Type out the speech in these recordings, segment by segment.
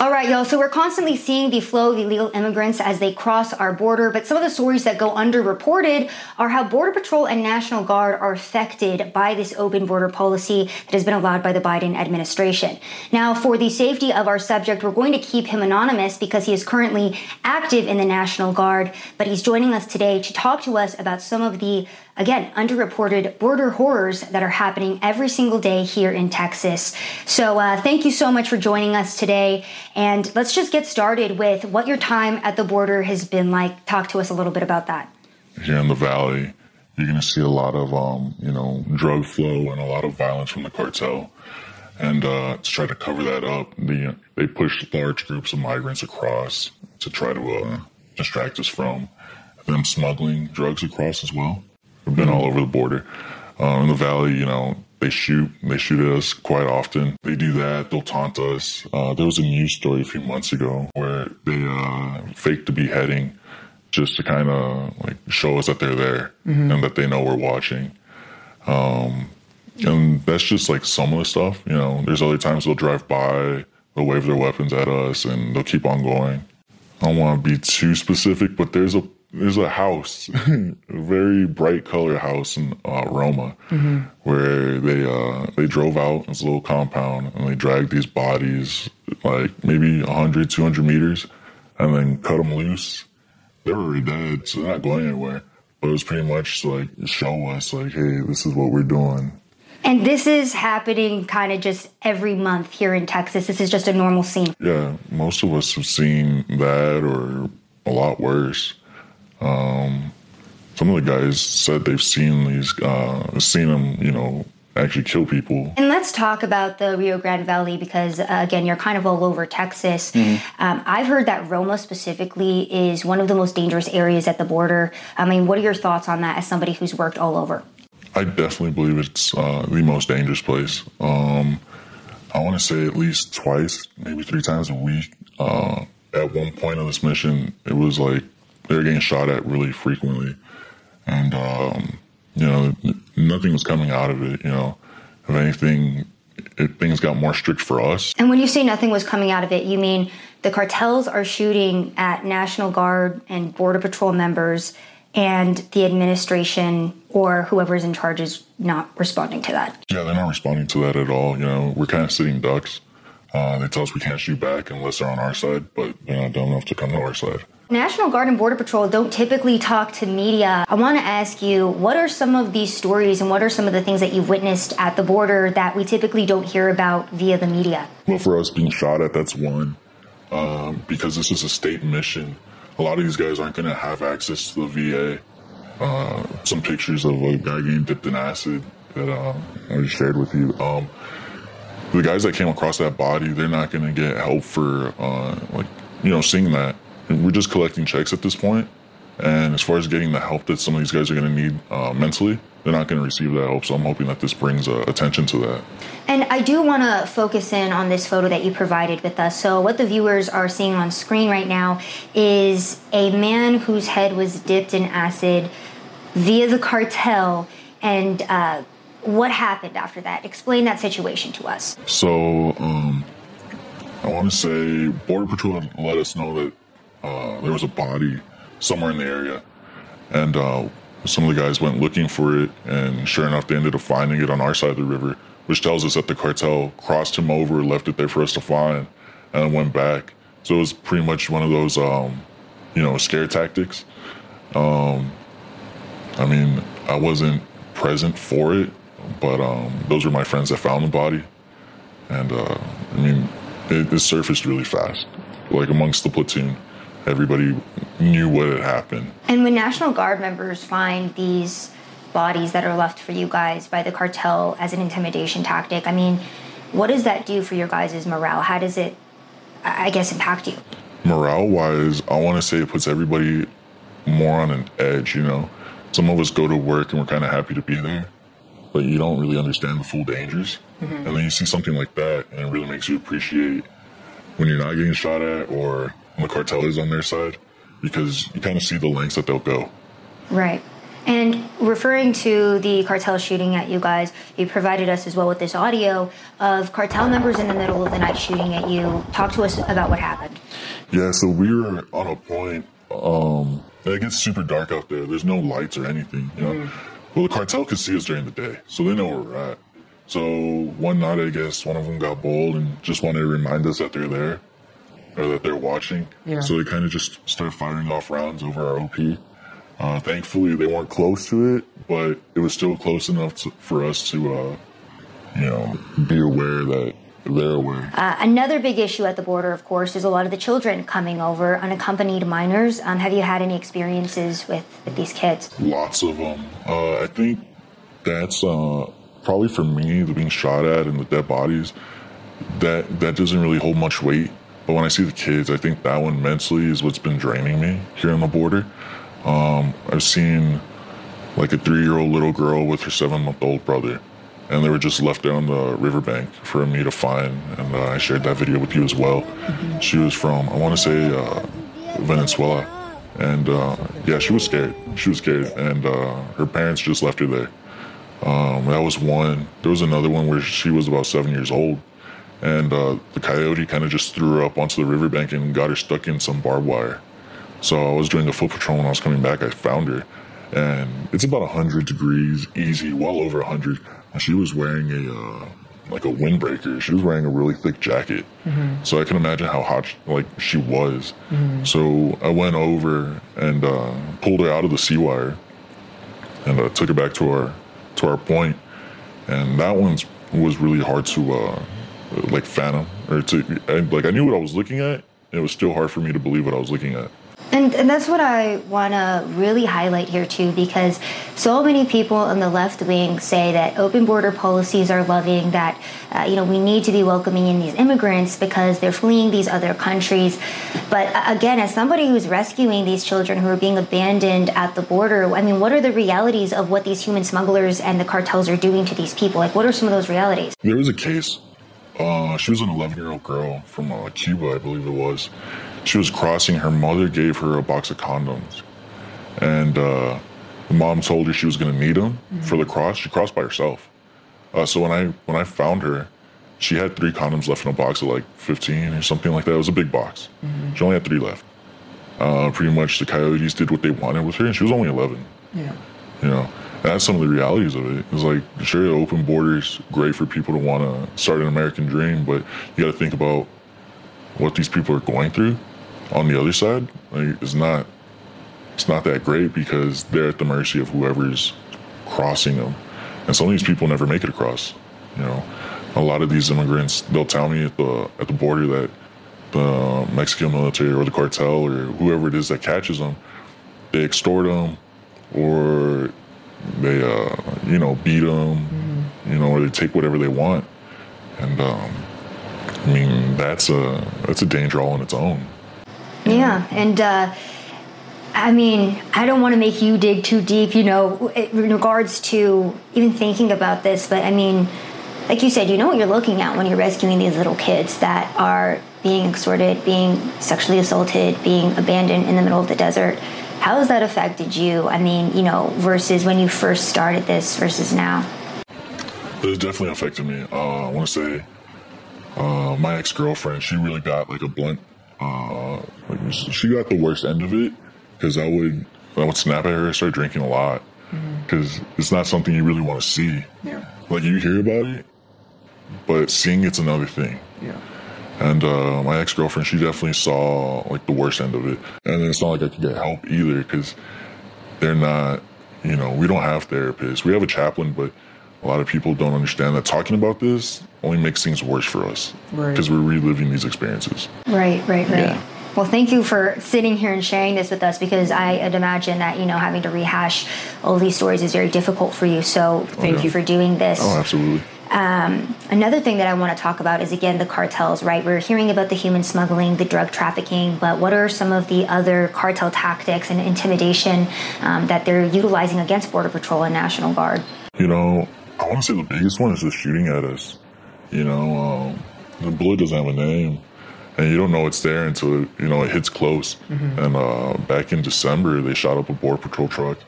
All right, y'all. So we're constantly seeing the flow of illegal immigrants as they cross our border, but some of the stories that go underreported are how Border Patrol and National Guard are affected by this open border policy that has been allowed by the Biden administration. Now, for the safety of our subject, we're going to keep him anonymous because he is currently active in the National Guard, but he's joining us today to talk to us about some of the again, underreported border horrors that are happening every single day here in Texas. So, uh, thank you so much for joining us today. And let's just get started with what your time at the border has been like. Talk to us a little bit about that. Here in the Valley, you're going to see a lot of, um, you know, drug flow and a lot of violence from the cartel. And uh, to try to cover that up, the, they push large groups of migrants across to try to uh, distract us from them smuggling drugs across as well. We've been all over the border. Um, in the valley, you know, they shoot. They shoot at us quite often. They do that. They'll taunt us. Uh, there was a news story a few months ago where they uh, faked a beheading just to kind of like show us that they're there mm-hmm. and that they know we're watching. Um, and that's just like some of the stuff. You know, there's other times they'll drive by, they'll wave their weapons at us, and they'll keep on going. I don't want to be too specific, but there's a there's a house, a very bright color house in uh, Roma, mm-hmm. where they uh, they drove out this little compound and they dragged these bodies like maybe 100, 200 meters, and then cut them loose. They were already dead, so they're not going anywhere. But it was pretty much like show us like, hey, this is what we're doing. And this is happening kind of just every month here in Texas. This is just a normal scene. Yeah, most of us have seen that or a lot worse. Um, some of the guys said they've seen these, uh, seen them, you know, actually kill people. And let's talk about the Rio Grande Valley because, uh, again, you're kind of all over Texas. Mm-hmm. Um, I've heard that Roma specifically is one of the most dangerous areas at the border. I mean, what are your thoughts on that as somebody who's worked all over? I definitely believe it's uh, the most dangerous place. Um, I want to say at least twice, maybe three times a week. Uh, at one point of this mission, it was like they were getting shot at really frequently, and um, you know nothing was coming out of it. You know, if anything, it, things got more strict for us. And when you say nothing was coming out of it, you mean the cartels are shooting at National Guard and Border Patrol members, and the administration or whoever's in charge is not responding to that. Yeah, they're not responding to that at all. You know, we're kind of sitting ducks. Uh, they tell us we can't shoot back unless they're on our side, but they're not dumb enough to come to our side. National Guard and Border Patrol don't typically talk to media. I want to ask you, what are some of these stories and what are some of the things that you've witnessed at the border that we typically don't hear about via the media? Well, for us being shot at, that's one. Um, because this is a state mission, a lot of these guys aren't going to have access to the VA. Uh, some pictures of a guy getting dipped in acid that uh, I shared with you. Um, the guys that came across that body, they're not going to get help for, uh, like, you know, seeing that we're just collecting checks at this point. And as far as getting the help that some of these guys are going to need uh, mentally, they're not going to receive that help. So I'm hoping that this brings uh, attention to that. And I do want to focus in on this photo that you provided with us. So, what the viewers are seeing on screen right now is a man whose head was dipped in acid via the cartel. And uh, what happened after that? Explain that situation to us. So, um, I want to say Border Patrol let us know that uh, there was a body somewhere in the area, and uh, some of the guys went looking for it, and sure enough, they ended up finding it on our side of the river, which tells us that the cartel crossed him over, left it there for us to find, and then went back. So it was pretty much one of those, um, you know, scare tactics. Um, I mean, I wasn't present for it, but um, those were my friends that found the body, and uh, I mean, it, it surfaced really fast, like amongst the platoon everybody knew what had happened. And when National Guard members find these bodies that are left for you guys by the cartel as an intimidation tactic, I mean, what does that do for your guys' morale? How does it, I guess, impact you? Morale wise, I want to say it puts everybody more on an edge, you know? Some of us go to work and we're kind of happy to be there, but you don't really understand the full dangers. Mm-hmm. And then you see something like that and it really makes you appreciate when you're not getting shot at or the cartel is on their side because you kind of see the lengths that they'll go. Right. And referring to the cartel shooting at you guys, you provided us as well with this audio of cartel members in the middle of the night shooting at you. Talk to us about what happened. Yeah, so we were on a point. Um, it gets super dark out there. There's no lights or anything. You know, mm. well, the cartel could see us during the day, so they know where we're at. So one night, I guess one of them got bold and just wanted to remind us that they're there or that they're watching. Yeah. So they kind of just started firing off rounds over our OP. Uh, thankfully, they weren't close to it, but it was still close enough to, for us to, uh, you know, be aware that they're aware. Uh, another big issue at the border, of course, is a lot of the children coming over, unaccompanied minors. Um, have you had any experiences with, with these kids? Lots of them. Uh, I think that's uh, probably for me, the being shot at and the dead bodies. That that doesn't really hold much weight. But when I see the kids, I think that one mentally is what's been draining me here on the border. Um, I've seen like a three year old little girl with her seven month old brother, and they were just left on the riverbank for me to find. And uh, I shared that video with you as well. Mm-hmm. She was from, I want to say, uh, Venezuela. And uh, yeah, she was scared. She was scared. And uh, her parents just left her there. Um, that was one. There was another one where she was about seven years old. And uh, the coyote kind of just threw her up onto the riverbank and got her stuck in some barbed wire. So I was doing a foot patrol when I was coming back. I found her, and it's about 100 degrees, easy, well over 100. And she was wearing a uh, like a windbreaker. She was wearing a really thick jacket, mm-hmm. so I can imagine how hot like she was. Mm-hmm. So I went over and uh, pulled her out of the C-wire, and uh, took her back to our to our point. And that one was really hard to uh, like fathom or to I, like I knew what I was looking at. It was still hard for me to believe what I was looking at. And, and that's what I want to really highlight here, too, because so many people on the left wing say that open border policies are loving, that, uh, you know, we need to be welcoming in these immigrants because they're fleeing these other countries. But uh, again, as somebody who's rescuing these children who are being abandoned at the border, I mean, what are the realities of what these human smugglers and the cartels are doing to these people? Like, what are some of those realities? There was a case. Uh, she was an 11 year old girl from uh, Cuba, I believe it was she was crossing, her mother gave her a box of condoms. And uh, the mom told her she was going to need them mm-hmm. for the cross. She crossed by herself. Uh, so when I when I found her, she had three condoms left in a box of like 15 or something like that. It was a big box. Mm-hmm. She only had three left. Uh, pretty much the coyotes did what they wanted with her, and she was only 11. Yeah. You know, that's some of the realities of it. It's like, sure, open borders, great for people to want to start an American dream, but you got to think about what these people are going through on the other side. Like, it's not it's not that great because they're at the mercy of whoever's crossing them. And some of these people never make it across you know? A lot of these immigrants they'll tell me at the at the border that the mexican military or the cartel or whoever it is that catches them they extort them or they uh, you know beat them mm-hmm. you know or they take whatever they want and um, i mean that's a that's a danger all on its own yeah, and uh, I mean, I don't want to make you dig too deep, you know, in regards to even thinking about this, but I mean, like you said, you know what you're looking at when you're rescuing these little kids that are being extorted, being sexually assaulted, being abandoned in the middle of the desert. How has that affected you? I mean, you know, versus when you first started this versus now? It's definitely affected me. Uh, I want to say uh, my ex girlfriend, she really got like a blunt uh, like she got the worst end of it because I would I would snap at her and start drinking a lot because mm-hmm. it's not something you really want to see. Yeah. Like you hear about it, but seeing it's another thing. Yeah. And uh, my ex girlfriend, she definitely saw like the worst end of it. And it's not like I could get help either because they're not, you know, we don't have therapists. We have a chaplain, but a lot of people don't understand that talking about this only makes things worse for us because right. we're reliving these experiences. Right, right, right. Yeah. Well, thank you for sitting here and sharing this with us because I'd imagine that, you know, having to rehash all these stories is very difficult for you. So thank oh, yeah. you for doing this. Oh, absolutely. Um, another thing that I want to talk about is again the cartels, right? We're hearing about the human smuggling, the drug trafficking, but what are some of the other cartel tactics and intimidation um, that they're utilizing against Border Patrol and National Guard? You know, I want to say the biggest one is just shooting at us. You know, um, the bullet doesn't have a name, and you don't know it's there until you know it hits close. Mm-hmm. And uh, back in December, they shot up a border patrol truck,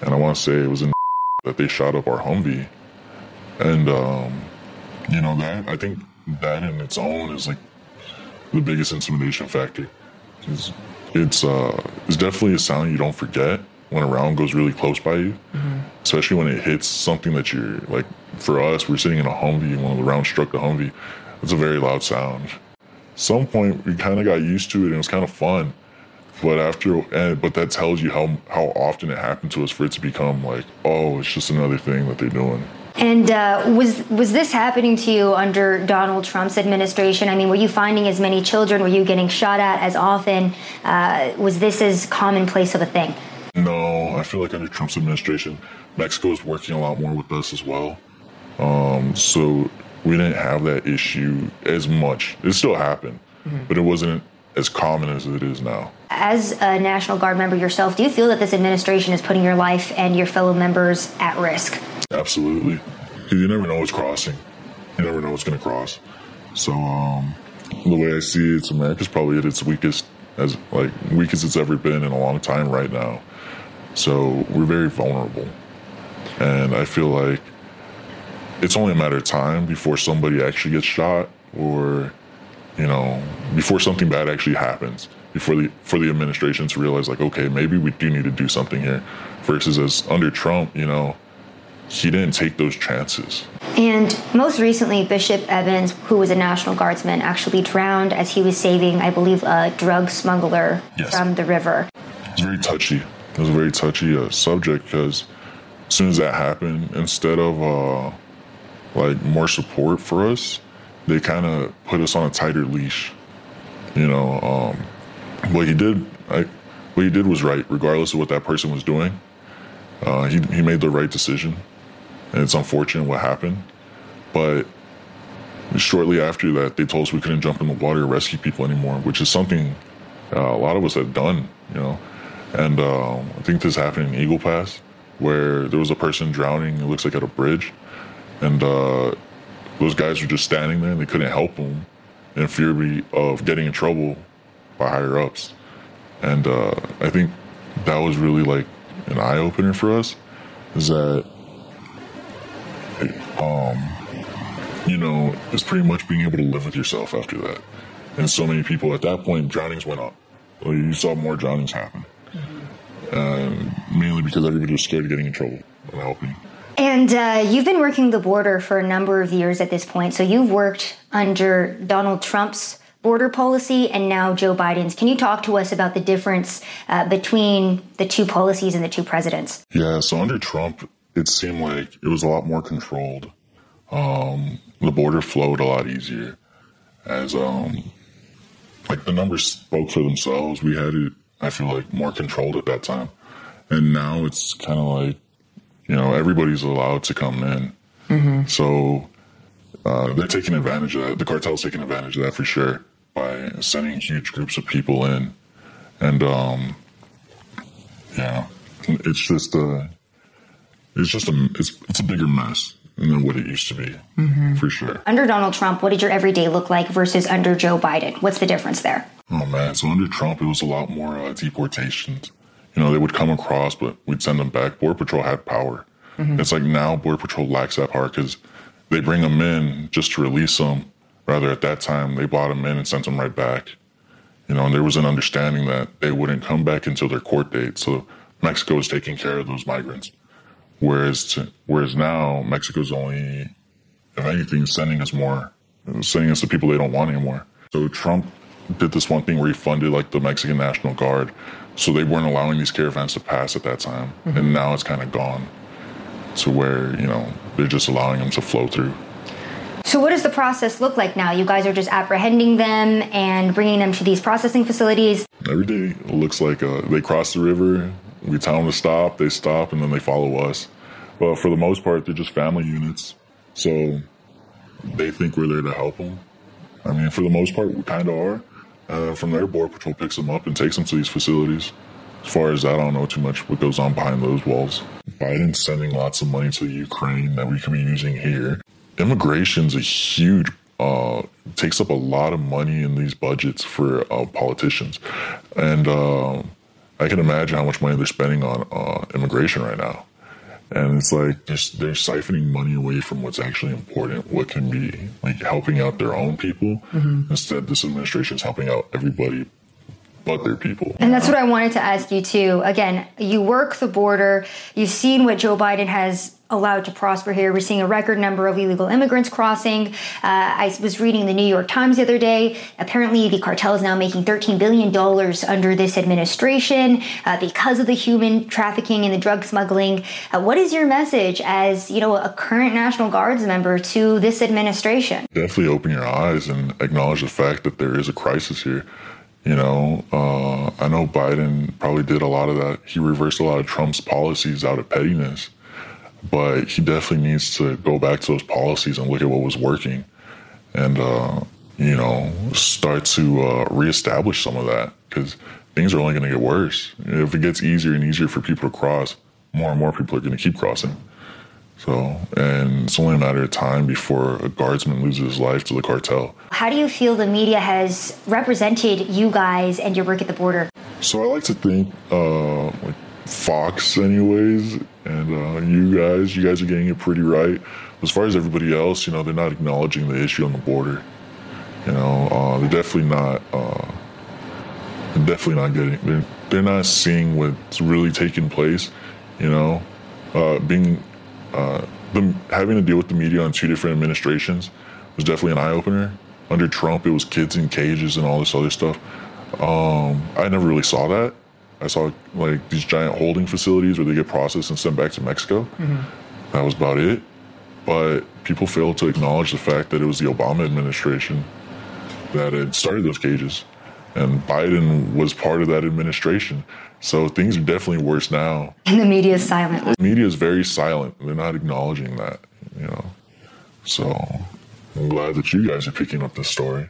and I want to say it was in that they shot up our Humvee, and um, you know that I think that in its own is like the biggest intimidation factor. It's it's, uh, it's definitely a sound you don't forget when a round goes really close by you, mm-hmm. especially when it hits something that you're like. For us, we're sitting in a Humvee, and one of the rounds struck the Humvee. It's a very loud sound. Some point we kind of got used to it, and it was kind of fun. But after, and, but that tells you how how often it happened to us for it to become like, oh, it's just another thing that they're doing. And uh, was was this happening to you under Donald Trump's administration? I mean, were you finding as many children? Were you getting shot at as often? Uh, was this as commonplace of a thing? No, I feel like under Trump's administration, Mexico is working a lot more with us as well. Um, so we didn't have that issue as much. It still happened, mm-hmm. but it wasn't as common as it is now. As a National Guard member yourself, do you feel that this administration is putting your life and your fellow members at risk? Absolutely. Because you never know what's crossing. You never know what's going to cross. So, um, the way I see it, America's probably at its weakest, as like weakest it's ever been in a long time right now. So we're very vulnerable, and I feel like it's only a matter of time before somebody actually gets shot, or you know, before something bad actually happens. Before the for the administration to realize like, okay, maybe we do need to do something here. Versus as under Trump, you know, he didn't take those chances. And most recently, Bishop Evans, who was a National Guardsman, actually drowned as he was saving, I believe, a drug smuggler yes. from the river. It's very touchy. It was a very touchy uh, subject because as soon as that happened, instead of uh, like more support for us, they kind of put us on a tighter leash. You know, um, what he did, I, what he did was right, regardless of what that person was doing. Uh, he he made the right decision and it's unfortunate what happened. But shortly after that, they told us we couldn't jump in the water to rescue people anymore, which is something uh, a lot of us had done, you know. And uh, I think this happened in Eagle Pass, where there was a person drowning. It looks like at a bridge, and uh, those guys were just standing there and they couldn't help him in fear of getting in trouble by higher ups. And uh, I think that was really like an eye opener for us, is that um, you know, it's pretty much being able to live with yourself after that. And so many people at that point, drownings went up. you saw more drownings happen. Mm-hmm. mainly because everybody was scared of getting in trouble and helping. And uh, you've been working the border for a number of years at this point. So you've worked under Donald Trump's border policy and now Joe Biden's. Can you talk to us about the difference uh, between the two policies and the two presidents? Yeah, so under Trump, it seemed like it was a lot more controlled. Um, the border flowed a lot easier as um, like the numbers spoke for themselves. We had it, I feel like, more controlled at that time, and now it's kind of like you know everybody's allowed to come in. Mm-hmm. So uh, they're taking advantage of that. The cartel's taking advantage of that for sure by sending huge groups of people in, and um, yeah, it's just uh, it's just a it's it's a bigger mess than what it used to be, mm-hmm. for sure. Under Donald Trump, what did your everyday look like versus under Joe Biden? What's the difference there? Oh man, so under Trump, it was a lot more uh, deportations. You know, they would come across, but we'd send them back. Border Patrol had power. Mm-hmm. It's like now Border Patrol lacks that power because they bring them in just to release them. Rather, at that time, they brought them in and sent them right back. You know, and there was an understanding that they wouldn't come back until their court date. So Mexico was taking care of those migrants. Whereas to, whereas now Mexico's only, if anything, sending us more, sending us the people they don't want anymore. So Trump did this one thing where he funded like the Mexican National Guard, so they weren't allowing these caravans to pass at that time, mm-hmm. and now it's kind of gone to where you know they're just allowing them to flow through. So, what does the process look like now? You guys are just apprehending them and bringing them to these processing facilities. Every day it looks like uh, they cross the river, we tell them to stop, they stop, and then they follow us. But for the most part, they're just family units. So they think we're there to help them. I mean, for the most part, we kind of are. Uh, from there, Border Patrol picks them up and takes them to these facilities. As far as I don't know too much what goes on behind those walls. Biden's sending lots of money to Ukraine that we could be using here. Immigration's a huge uh, takes up a lot of money in these budgets for uh, politicians, and uh, I can imagine how much money they're spending on uh, immigration right now. And it's like just they're siphoning money away from what's actually important, what can be like helping out their own people. Mm-hmm. Instead, this administration is helping out everybody but their people. And that's what I wanted to ask you too. Again, you work the border, you've seen what Joe Biden has allowed to prosper here. We're seeing a record number of illegal immigrants crossing. Uh, I was reading the New York Times the other day. Apparently, the cartel is now making $13 billion under this administration uh, because of the human trafficking and the drug smuggling. Uh, what is your message as, you know, a current National Guards member to this administration? Definitely open your eyes and acknowledge the fact that there is a crisis here. You know, uh, I know Biden probably did a lot of that. He reversed a lot of Trump's policies out of pettiness but he definitely needs to go back to those policies and look at what was working and uh, you know start to uh, reestablish some of that because things are only going to get worse if it gets easier and easier for people to cross more and more people are going to keep crossing so and it's only a matter of time before a guardsman loses his life to the cartel how do you feel the media has represented you guys and your work at the border so i like to think uh, like Fox, anyways, and uh, you guys, you guys are getting it pretty right. As far as everybody else, you know, they're not acknowledging the issue on the border. You know, uh, they're definitely not. Uh, they're definitely not getting. They're, they're not seeing what's really taking place. You know, uh, being uh, them having to deal with the media on two different administrations was definitely an eye opener. Under Trump, it was kids in cages and all this other stuff. Um, I never really saw that I saw like these giant holding facilities where they get processed and sent back to Mexico. Mm-hmm. That was about it. But people failed to acknowledge the fact that it was the Obama administration that had started those cages. And Biden was part of that administration. So things are definitely worse now. And the media is silent. The media is very silent. They're not acknowledging that, you know. So I'm glad that you guys are picking up this story.